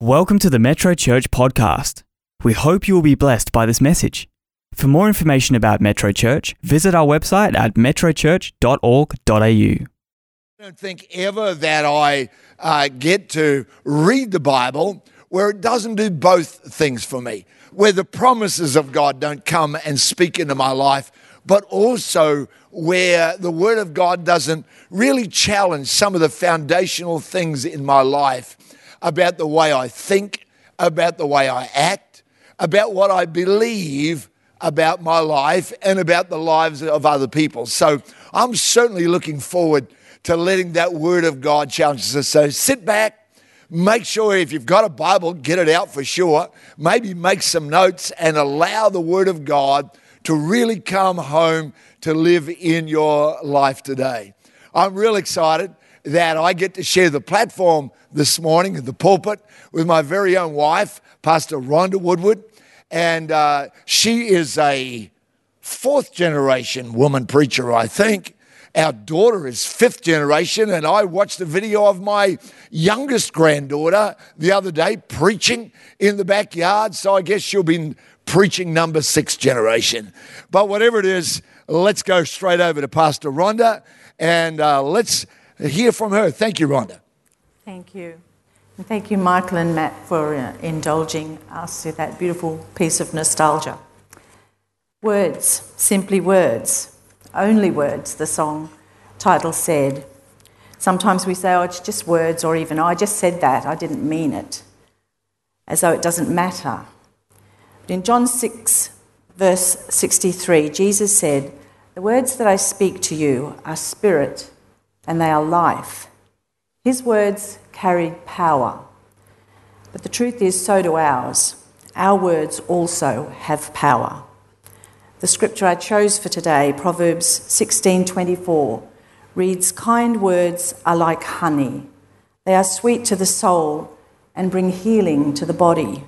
Welcome to the Metro Church podcast. We hope you will be blessed by this message. For more information about Metro Church, visit our website at metrochurch.org.au. I don't think ever that I uh, get to read the Bible where it doesn't do both things for me, where the promises of God don't come and speak into my life, but also where the Word of God doesn't really challenge some of the foundational things in my life about the way I think, about the way I act, about what I believe about my life and about the lives of other people. So I'm certainly looking forward to letting that word of God challenge us. So sit back, make sure if you've got a Bible, get it out for sure. Maybe make some notes and allow the word of God to really come home to live in your life today. I'm real excited that I get to share the platform this morning at the pulpit with my very own wife, Pastor Rhonda Woodward. And uh, she is a fourth generation woman preacher, I think. Our daughter is fifth generation, and I watched a video of my youngest granddaughter the other day preaching in the backyard. So I guess she'll be preaching number six generation. But whatever it is, let's go straight over to Pastor Rhonda and uh, let's hear from her. Thank you, Rhonda. Thank you. And thank you, Michael and Matt, for uh, indulging us with that beautiful piece of nostalgia. Words, simply words, only words, the song title said. Sometimes we say, oh, it's just words, or even, oh, I just said that, I didn't mean it, as though it doesn't matter. But in John 6, verse 63, Jesus said, The words that I speak to you are spirit and they are life. His words carried power. But the truth is, so do ours. Our words also have power. The scripture I chose for today, Proverbs 16:24, reads, "Kind words are like honey. They are sweet to the soul and bring healing to the body."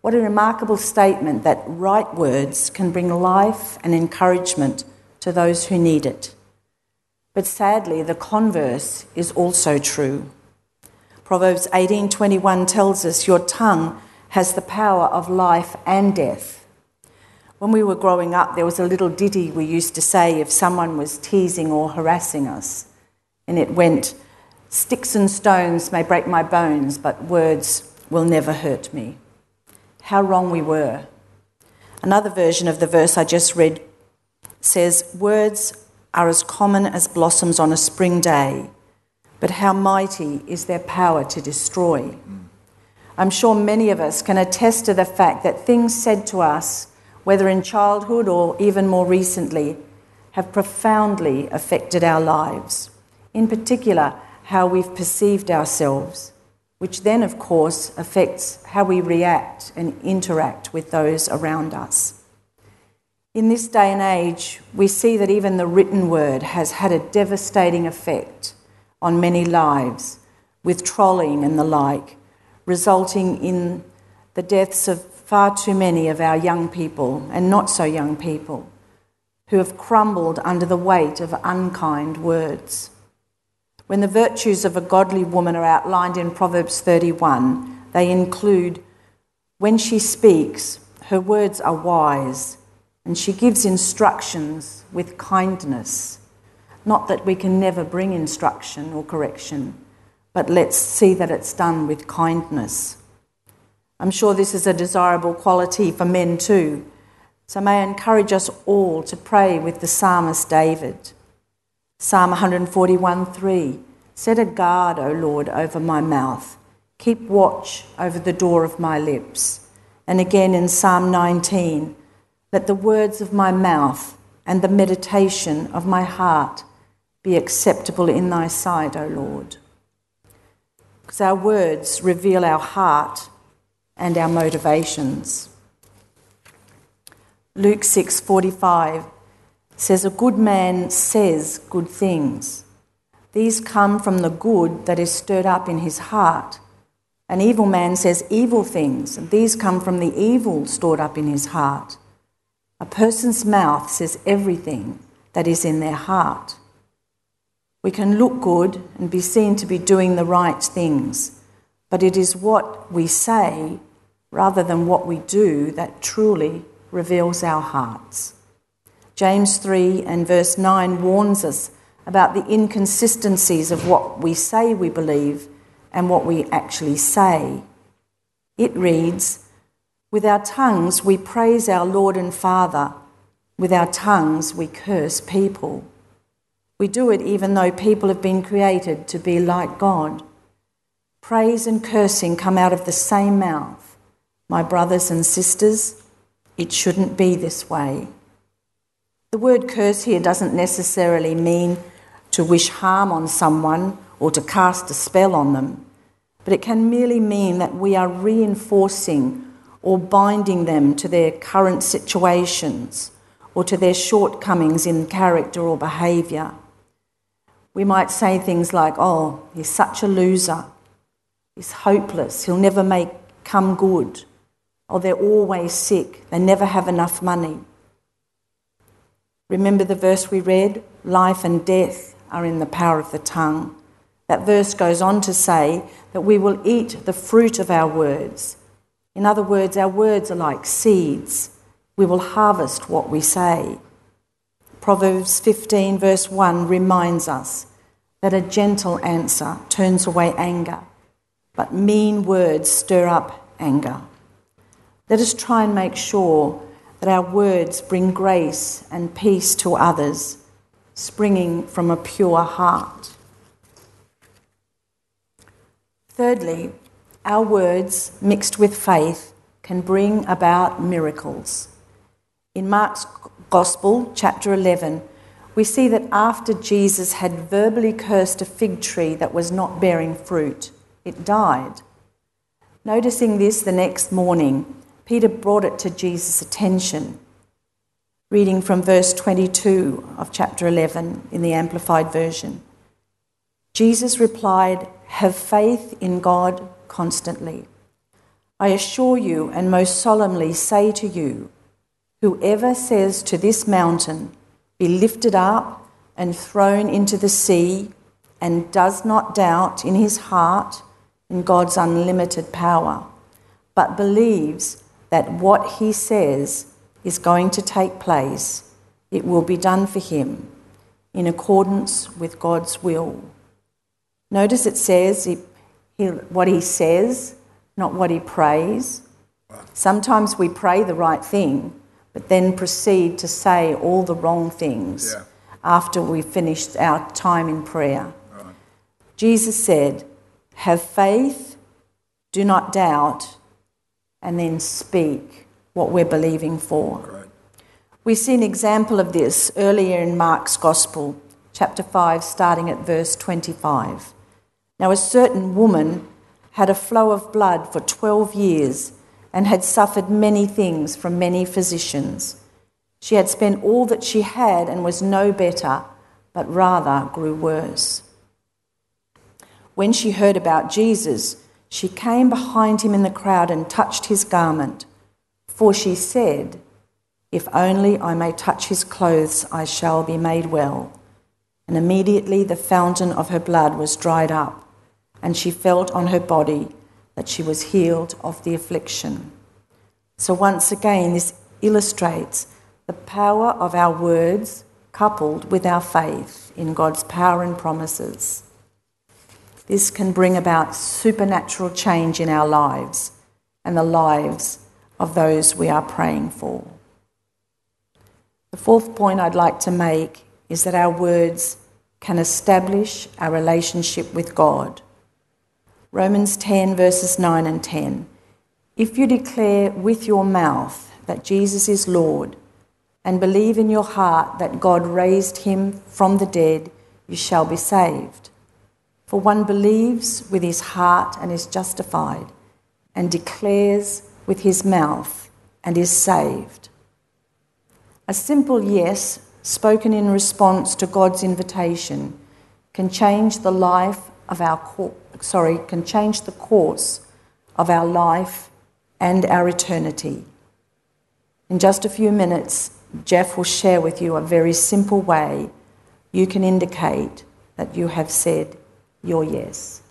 What a remarkable statement that right words can bring life and encouragement to those who need it. But sadly, the converse is also true. Proverbs 18:21 tells us your tongue has the power of life and death. When we were growing up, there was a little ditty we used to say if someone was teasing or harassing us. And it went, Sticks and stones may break my bones, but words will never hurt me. How wrong we were. Another version of the verse I just read says, Words are as common as blossoms on a spring day, but how mighty is their power to destroy. I'm sure many of us can attest to the fact that things said to us, whether in childhood or even more recently, have profoundly affected our lives. In particular, how we've perceived ourselves, which then, of course, affects how we react and interact with those around us. In this day and age, we see that even the written word has had a devastating effect on many lives, with trolling and the like, resulting in the deaths of far too many of our young people and not so young people who have crumbled under the weight of unkind words. When the virtues of a godly woman are outlined in Proverbs 31, they include when she speaks, her words are wise and she gives instructions with kindness. Not that we can never bring instruction or correction, but let's see that it's done with kindness. I'm sure this is a desirable quality for men too. So may I encourage us all to pray with the psalmist David. Psalm 141:3 Set a guard, O Lord, over my mouth. Keep watch over the door of my lips. And again in Psalm 19, let the words of my mouth and the meditation of my heart be acceptable in thy sight, O Lord. Because our words reveal our heart and our motivations. Luke 6:45 says a good man says good things. These come from the good that is stirred up in his heart. An evil man says evil things, and these come from the evil stored up in his heart. A person's mouth says everything that is in their heart. We can look good and be seen to be doing the right things, but it is what we say rather than what we do that truly reveals our hearts. James 3 and verse 9 warns us about the inconsistencies of what we say we believe and what we actually say. It reads, With our tongues we praise our Lord and Father, with our tongues we curse people. We do it even though people have been created to be like God. Praise and cursing come out of the same mouth. My brothers and sisters, it shouldn't be this way. The word curse here doesn't necessarily mean to wish harm on someone or to cast a spell on them, but it can merely mean that we are reinforcing or binding them to their current situations or to their shortcomings in character or behaviour. We might say things like, Oh, he's such a loser. He's hopeless. He'll never make come good. Or they're always sick. They never have enough money. Remember the verse we read? Life and death are in the power of the tongue. That verse goes on to say that we will eat the fruit of our words. In other words, our words are like seeds. We will harvest what we say. Proverbs 15, verse 1 reminds us that a gentle answer turns away anger, but mean words stir up anger. Let us try and make sure that our words bring grace and peace to others springing from a pure heart. Thirdly, our words mixed with faith can bring about miracles. In Mark's Gospel, chapter 11, we see that after Jesus had verbally cursed a fig tree that was not bearing fruit, it died. Noticing this the next morning, Peter brought it to Jesus' attention reading from verse 22 of chapter 11 in the Amplified Version. Jesus replied, Have faith in God constantly. I assure you and most solemnly say to you, whoever says to this mountain, Be lifted up and thrown into the sea, and does not doubt in his heart in God's unlimited power, but believes that what he says is going to take place, it will be done for him in accordance with God's will. Notice it says he, he, what he says, not what he prays. Sometimes we pray the right thing, but then proceed to say all the wrong things yeah. after we've finished our time in prayer. Right. Jesus said, Have faith, do not doubt, and then speak what we're believing for. Right. We see an example of this earlier in Mark's Gospel, chapter 5, starting at verse 25. Now, a certain woman had a flow of blood for 12 years and had suffered many things from many physicians. She had spent all that she had and was no better, but rather grew worse. When she heard about Jesus, she came behind him in the crowd and touched his garment. For she said, If only I may touch his clothes, I shall be made well. And immediately the fountain of her blood was dried up, and she felt on her body that she was healed of the affliction. So, once again, this illustrates the power of our words coupled with our faith in God's power and promises. This can bring about supernatural change in our lives and the lives of those we are praying for. The fourth point I'd like to make is that our words can establish our relationship with God. Romans 10, verses 9 and 10. If you declare with your mouth that Jesus is Lord and believe in your heart that God raised him from the dead, you shall be saved. For one believes with his heart and is justified, and declares with his mouth and is saved. A simple yes, spoken in response to God's invitation, can change the life of our sorry, can change the course of our life and our eternity. In just a few minutes, Jeff will share with you a very simple way you can indicate that you have said your yes.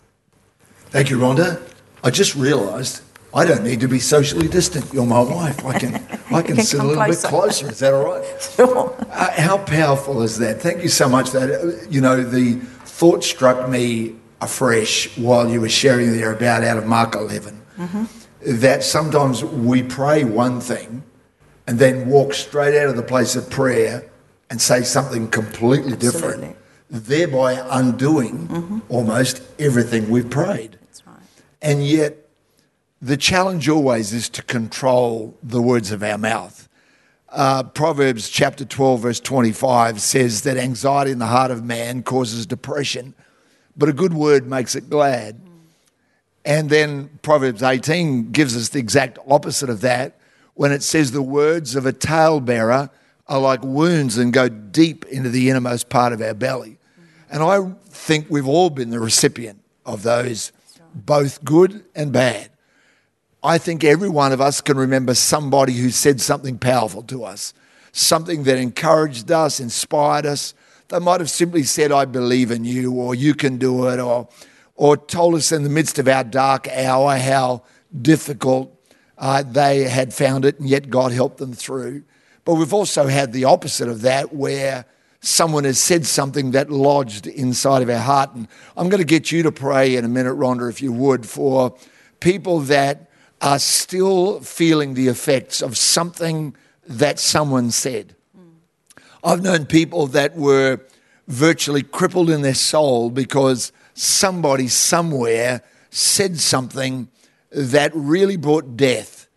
Thank you, Rhonda. I just realised I don't need to be socially distant. You're my wife. I can, I can, can sit a little closer. bit closer. Is that all right? Sure. Uh, how powerful is that? Thank you so much. That uh, you know, the thought struck me afresh while you were sharing there about out of Mark 11 that sometimes we pray one thing and then walk straight out of the place of prayer and say something completely different, thereby undoing almost everything we've prayed. That's right. And yet, the challenge always is to control the words of our mouth. Uh, Proverbs chapter 12, verse 25 says that anxiety in the heart of man causes depression, but a good word makes it glad. And then Proverbs 18 gives us the exact opposite of that when it says the words of a talebearer are like wounds and go deep into the innermost part of our belly. And I think we've all been the recipient of those, both good and bad. I think every one of us can remember somebody who said something powerful to us, something that encouraged us, inspired us. They might have simply said, I believe in you, or you can do it, or, or told us in the midst of our dark hour how difficult uh, they had found it, and yet God helped them through. But we've also had the opposite of that, where someone has said something that lodged inside of our heart. And I'm going to get you to pray in a minute, Rhonda, if you would, for people that are still feeling the effects of something that someone said. I've known people that were virtually crippled in their soul because somebody somewhere said something that really brought death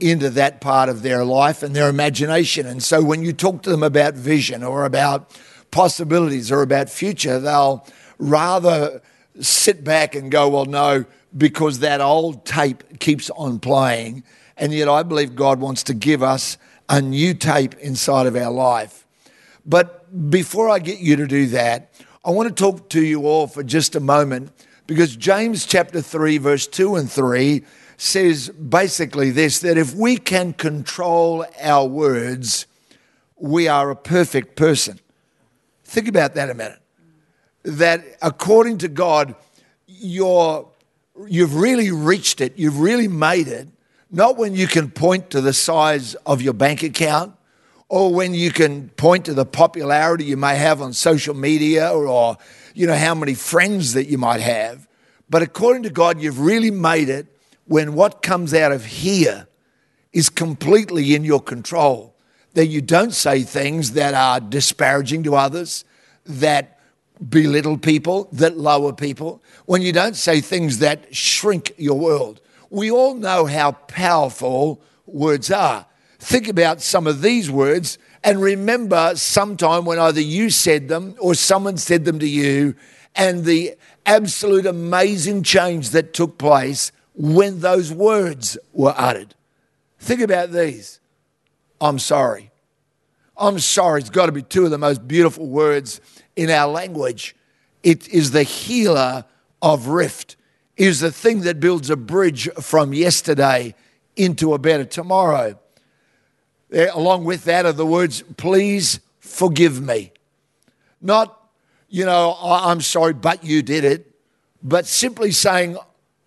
into that part of their life and their imagination. And so when you talk to them about vision or about possibilities or about future, they'll rather sit back and go, well, no, because that old tape keeps on playing. And yet I believe God wants to give us a new tape inside of our life. But before I get you to do that, I want to talk to you all for just a moment because James chapter 3, verse 2 and 3 says basically this that if we can control our words, we are a perfect person. Think about that a minute. That according to God, you're, you've really reached it, you've really made it, not when you can point to the size of your bank account or when you can point to the popularity you may have on social media or, you know how many friends that you might have. But according to god you've really made it when what comes out of here is completely in your control. That you don't say things that are disparaging to others that belittle people that lower people. When you don't say things that shrink your world. We all know how powerful words are think about some of these words and remember sometime when either you said them or someone said them to you and the absolute amazing change that took place when those words were uttered. Think about these. I'm sorry. I'm sorry. It's got to be two of the most beautiful words in our language. It is the healer of rift. It is the thing that builds a bridge from yesterday into a better tomorrow. There, along with that are the words, please forgive me. Not, you know, "I- I'm sorry, but you did it, but simply saying,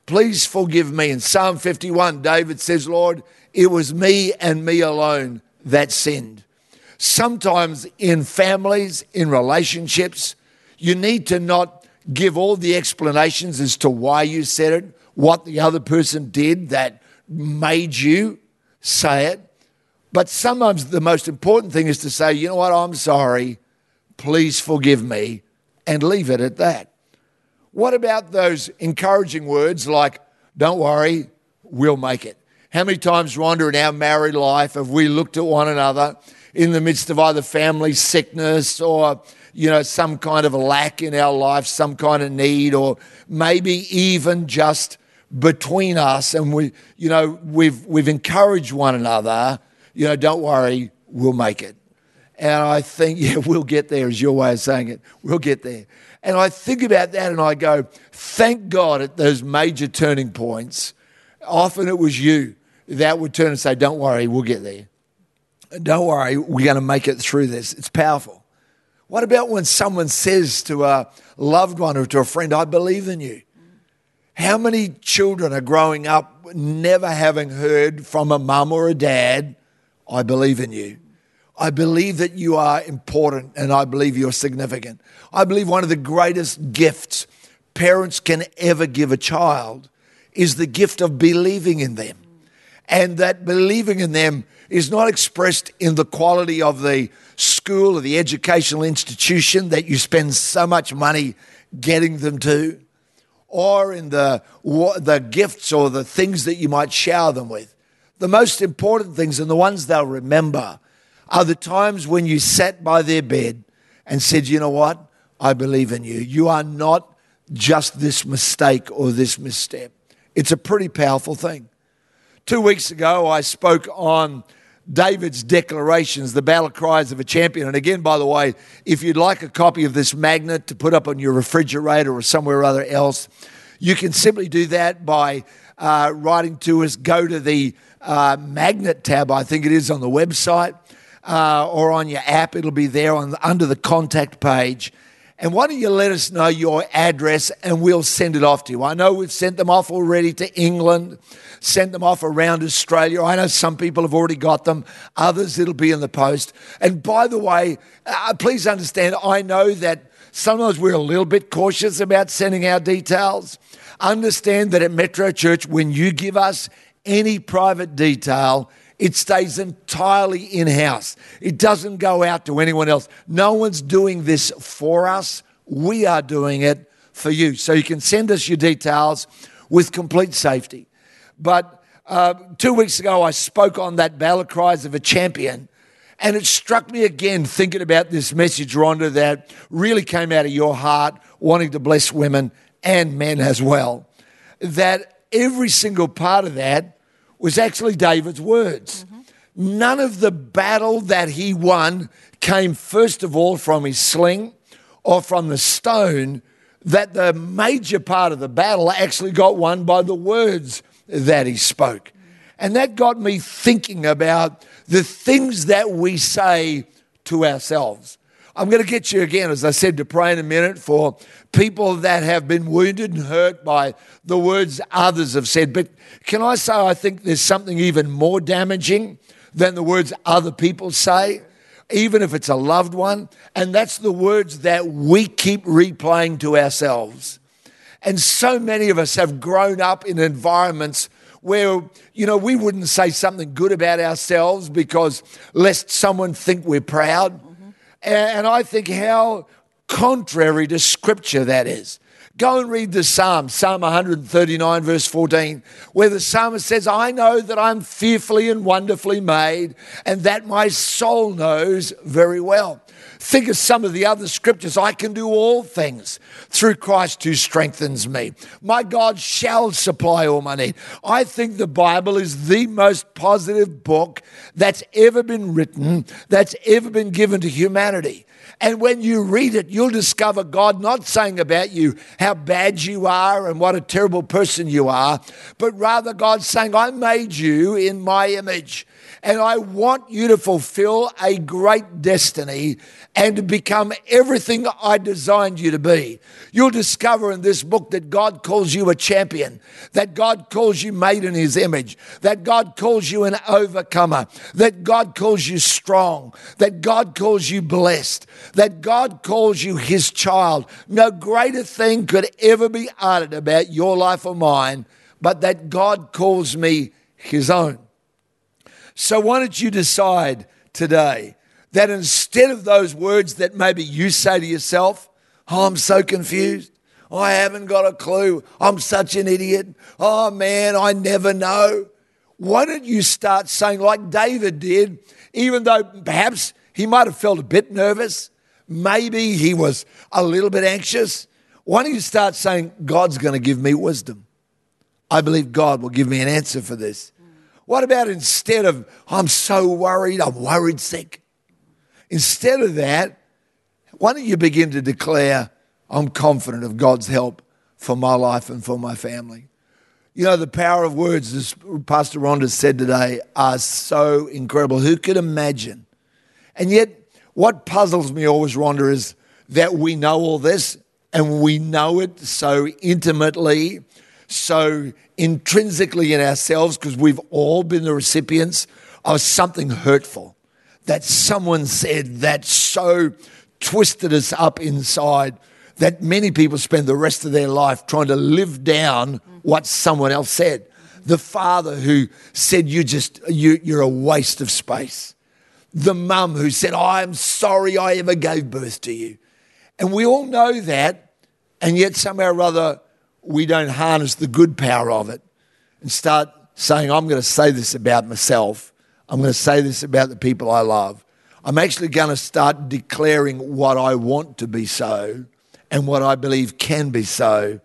please forgive me. In Psalm 51, David says, Lord, it was me and me alone that sinned. Sometimes in families, in relationships, you need to not give all the explanations as to why you said it, what the other person did that made you say it. But sometimes the most important thing is to say, you know what, I'm sorry, please forgive me, and leave it at that. What about those encouraging words like, don't worry, we'll make it? How many times, Rhonda, in our married life have we looked at one another in the midst of either family sickness or, you know, some kind of a lack in our life, some kind of need, or maybe even just between us and we, you know, we've, we've encouraged one another, you know, don't worry, we'll make it. And I think, yeah, we'll get there, is your way of saying it. We'll get there. And I think about that and I go, thank God at those major turning points, often it was you that would turn and say, don't worry, we'll get there. Don't worry, we're going to make it through this. It's powerful. What about when someone says to a loved one or to a friend, I believe in you? How many children are growing up never having heard from a mum or a dad, I believe in you? I believe that you are important and I believe you're significant. I believe one of the greatest gifts parents can ever give a child is the gift of believing in them. And that believing in them is not expressed in the quality of the school or the educational institution that you spend so much money getting them to, or in the, the gifts or the things that you might shower them with. The most important things and the ones they'll remember are the times when you sat by their bed and said, You know what? I believe in you. You are not just this mistake or this misstep. It's a pretty powerful thing. Two weeks ago, I spoke on David's declarations, the battle cries of a champion. And again, by the way, if you'd like a copy of this magnet to put up on your refrigerator or somewhere or other else, you can simply do that by uh, writing to us. Go to the uh, magnet tab, I think it is on the website, uh, or on your app. It'll be there on under the contact page. And why don't you let us know your address and we'll send it off to you? I know we've sent them off already to England, sent them off around Australia. I know some people have already got them, others it'll be in the post. And by the way, uh, please understand, I know that sometimes we're a little bit cautious about sending our details. Understand that at Metro Church, when you give us any private detail, it stays entirely in house. It doesn't go out to anyone else. No one's doing this for us. We are doing it for you. So you can send us your details with complete safety. But uh, two weeks ago, I spoke on that battle cries of a champion. And it struck me again thinking about this message, Rhonda, that really came out of your heart, wanting to bless women and men as well. That every single part of that was actually David's words. Mm-hmm. None of the battle that he won came, first of all, from his sling or from the stone, that the major part of the battle actually got won by the words that he spoke. And that got me thinking about the things that we say to ourselves. I'm going to get you again, as I said, to pray in a minute for people that have been wounded and hurt by the words others have said. But can I say, I think there's something even more damaging than the words other people say, even if it's a loved one. And that's the words that we keep replaying to ourselves. And so many of us have grown up in environments where, you know, we wouldn't say something good about ourselves because lest someone think we're proud. And I think how contrary to scripture that is. Go and read the Psalm, Psalm 139, verse 14, where the psalmist says, I know that I'm fearfully and wonderfully made, and that my soul knows very well. Think of some of the other scriptures. I can do all things through Christ who strengthens me. My God shall supply all my need. I think the Bible is the most positive book that's ever been written, that's ever been given to humanity. And when you read it, you'll discover God not saying about you how bad you are and what a terrible person you are, but rather God saying, I made you in my image. And I want you to fulfill a great destiny and to become everything I designed you to be. You'll discover in this book that God calls you a champion, that God calls you made in his image, that God calls you an overcomer, that God calls you strong, that God calls you blessed, that God calls you his child. No greater thing could ever be uttered about your life or mine, but that God calls me his own. So, why don't you decide today that instead of those words that maybe you say to yourself, Oh, I'm so confused. I haven't got a clue. I'm such an idiot. Oh man, I never know. Why don't you start saying, like David did, even though perhaps he might have felt a bit nervous, maybe he was a little bit anxious. Why don't you start saying, God's going to give me wisdom? I believe God will give me an answer for this. What about instead of, I'm so worried, I'm worried sick? Instead of that, why don't you begin to declare, I'm confident of God's help for my life and for my family? You know, the power of words, as Pastor Rhonda said today, are so incredible. Who could imagine? And yet, what puzzles me always, Rhonda, is that we know all this and we know it so intimately so intrinsically in ourselves because we've all been the recipients of something hurtful that someone said that so twisted us up inside that many people spend the rest of their life trying to live down what someone else said. The father who said you just you, you're a waste of space. The mum who said, I'm sorry I ever gave birth to you. And we all know that, and yet somehow or other we don't harness the good power of it and start saying, I'm going to say this about myself. I'm going to say this about the people I love. I'm actually going to start declaring what I want to be so and what I believe can be so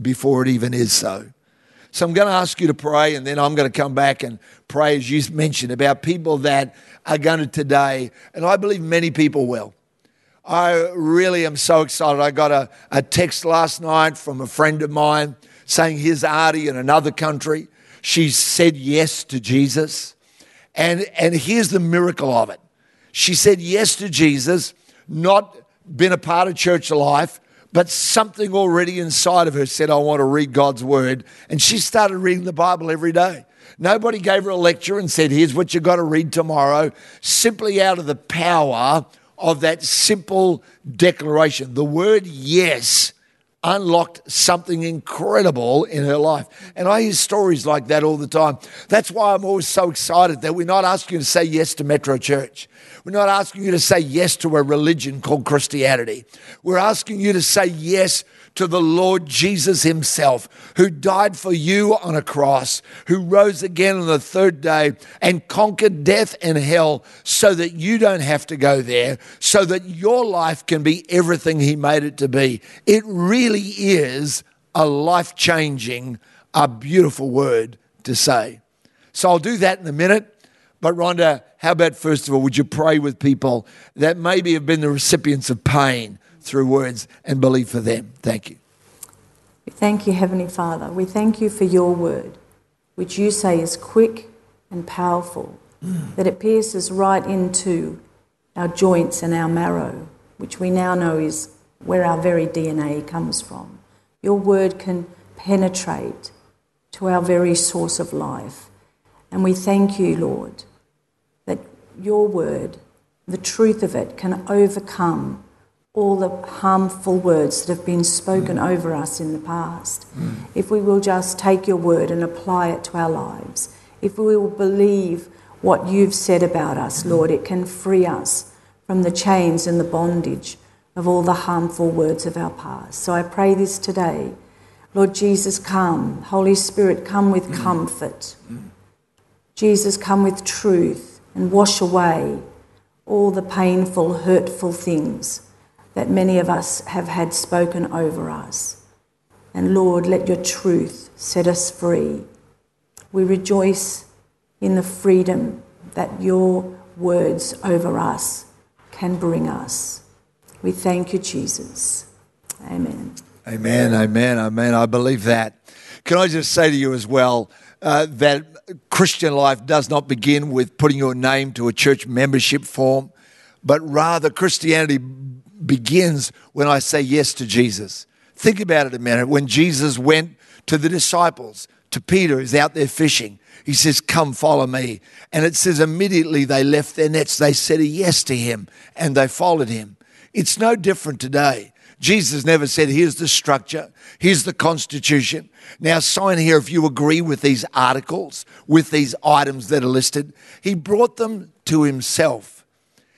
before it even is so. So I'm going to ask you to pray, and then I'm going to come back and pray, as you mentioned, about people that are going to today, and I believe many people will. I really am so excited. I got a, a text last night from a friend of mine saying his Artie in another country. She said yes to Jesus. And, and here's the miracle of it. She said yes to Jesus, not been a part of church life, but something already inside of her said, I want to read God's word. And she started reading the Bible every day. Nobody gave her a lecture and said, Here's what you've got to read tomorrow, simply out of the power of that simple declaration. The word yes unlocked something incredible in her life. And I hear stories like that all the time. That's why I'm always so excited that we're not asking you to say yes to Metro Church. We're not asking you to say yes to a religion called Christianity. We're asking you to say yes to the Lord Jesus Himself, who died for you on a cross, who rose again on the third day and conquered death and hell so that you don't have to go there, so that your life can be everything He made it to be. It really is a life changing, a beautiful word to say. So I'll do that in a minute. But Rhonda, how about first of all, would you pray with people that maybe have been the recipients of pain? Through words and believe for them. Thank you. We thank you, Heavenly Father. We thank you for your word, which you say is quick and powerful, mm. that it pierces right into our joints and our marrow, which we now know is where our very DNA comes from. Your word can penetrate to our very source of life. And we thank you, Lord, that your word, the truth of it, can overcome all the harmful words that have been spoken mm. over us in the past. Mm. If we will just take your word and apply it to our lives, if we will believe what you've said about us, mm. Lord, it can free us from the chains and the bondage of all the harmful words of our past. So I pray this today. Lord Jesus, come. Holy Spirit, come with mm. comfort. Mm. Jesus, come with truth and wash away all the painful, hurtful things that many of us have had spoken over us. And Lord, let your truth set us free. We rejoice in the freedom that your words over us can bring us. We thank you, Jesus. Amen. Amen, amen, amen. I believe that. Can I just say to you as well uh, that Christian life does not begin with putting your name to a church membership form, but rather Christianity begins when I say yes to Jesus. Think about it a minute. When Jesus went to the disciples, to Peter, who's out there fishing, he says, Come, follow me. And it says, immediately they left their nets. They said a yes to him and they followed him. It's no different today. Jesus never said, Here's the structure, here's the constitution. Now sign here if you agree with these articles, with these items that are listed. He brought them to himself.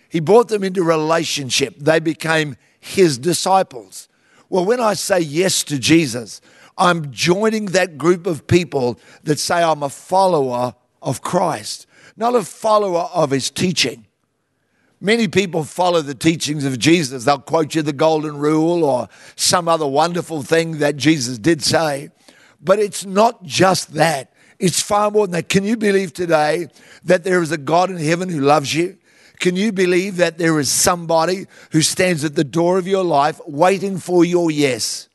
He brought them into relationship. They became his disciples. Well, when I say yes to Jesus, I'm joining that group of people that say I'm a follower of Christ, not a follower of his teaching. Many people follow the teachings of Jesus. They'll quote you the golden rule or some other wonderful thing that Jesus did say. But it's not just that. It's far more than that. Can you believe today that there is a God in heaven who loves you? Can you believe that there is somebody who stands at the door of your life waiting for your yes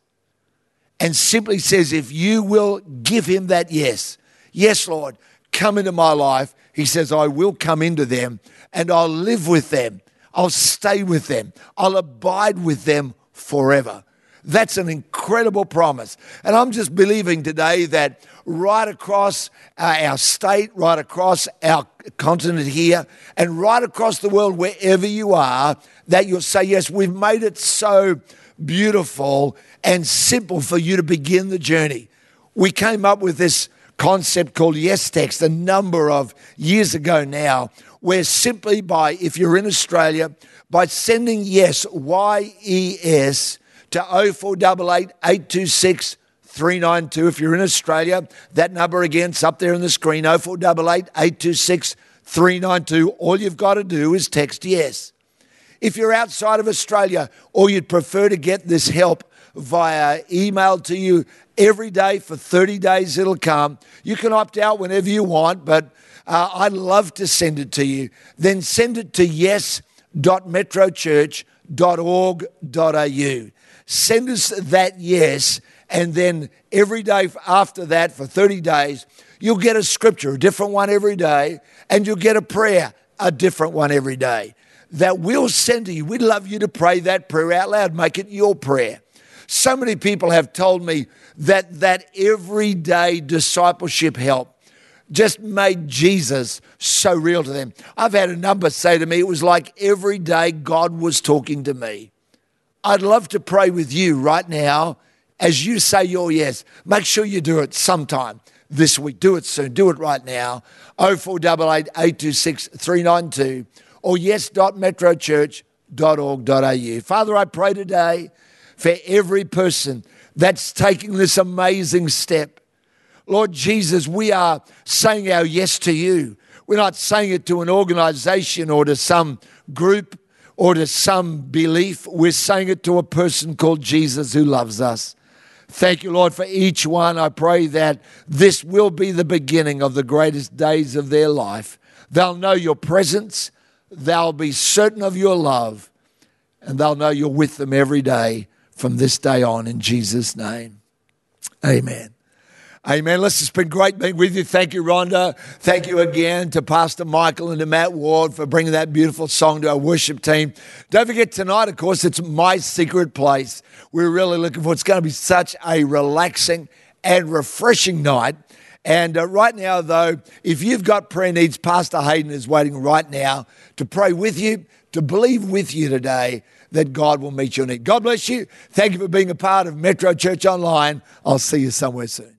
and simply says, if you will give him that yes, yes, Lord, come into my life, he says, I will come into them and I'll live with them. I'll stay with them. I'll abide with them forever. That's an incredible promise. And I'm just believing today that right across uh, our state, right across our continent here, and right across the world, wherever you are, that you'll say, Yes, we've made it so beautiful and simple for you to begin the journey. We came up with this concept called Yes Text a number of years ago now, where simply by, if you're in Australia, by sending yes, Y E S, to 0488 826 392. If you're in Australia, that number again, it's up there on the screen 0488 826 392. All you've got to do is text yes. If you're outside of Australia or you'd prefer to get this help via email to you every day for 30 days, it'll come. You can opt out whenever you want, but uh, I'd love to send it to you. Then send it to yes.metrochurch.org.au. Send us that yes, and then every day after that for 30 days, you'll get a scripture, a different one every day, and you'll get a prayer, a different one every day that we'll send to you. We'd love you to pray that prayer out loud, make it your prayer. So many people have told me that that everyday discipleship help just made Jesus so real to them. I've had a number say to me, it was like every day God was talking to me. I'd love to pray with you right now as you say your yes. Make sure you do it sometime this week. Do it soon. Do it right now. 0488 826 392 or yes.metrochurch.org.au. Father, I pray today for every person that's taking this amazing step. Lord Jesus, we are saying our yes to you. We're not saying it to an organization or to some group or to some belief. We're saying it to a person called Jesus who loves us. Thank you, Lord, for each one. I pray that this will be the beginning of the greatest days of their life. They'll know your presence, they'll be certain of your love, and they'll know you're with them every day from this day on in Jesus' name. Amen. Amen. Listen, it's been great being with you. Thank you, Rhonda. Thank you again to Pastor Michael and to Matt Ward for bringing that beautiful song to our worship team. Don't forget tonight, of course, it's My Secret Place. We're really looking for It's going to be such a relaxing and refreshing night. And uh, right now, though, if you've got prayer needs, Pastor Hayden is waiting right now to pray with you, to believe with you today that God will meet your need. God bless you. Thank you for being a part of Metro Church Online. I'll see you somewhere soon.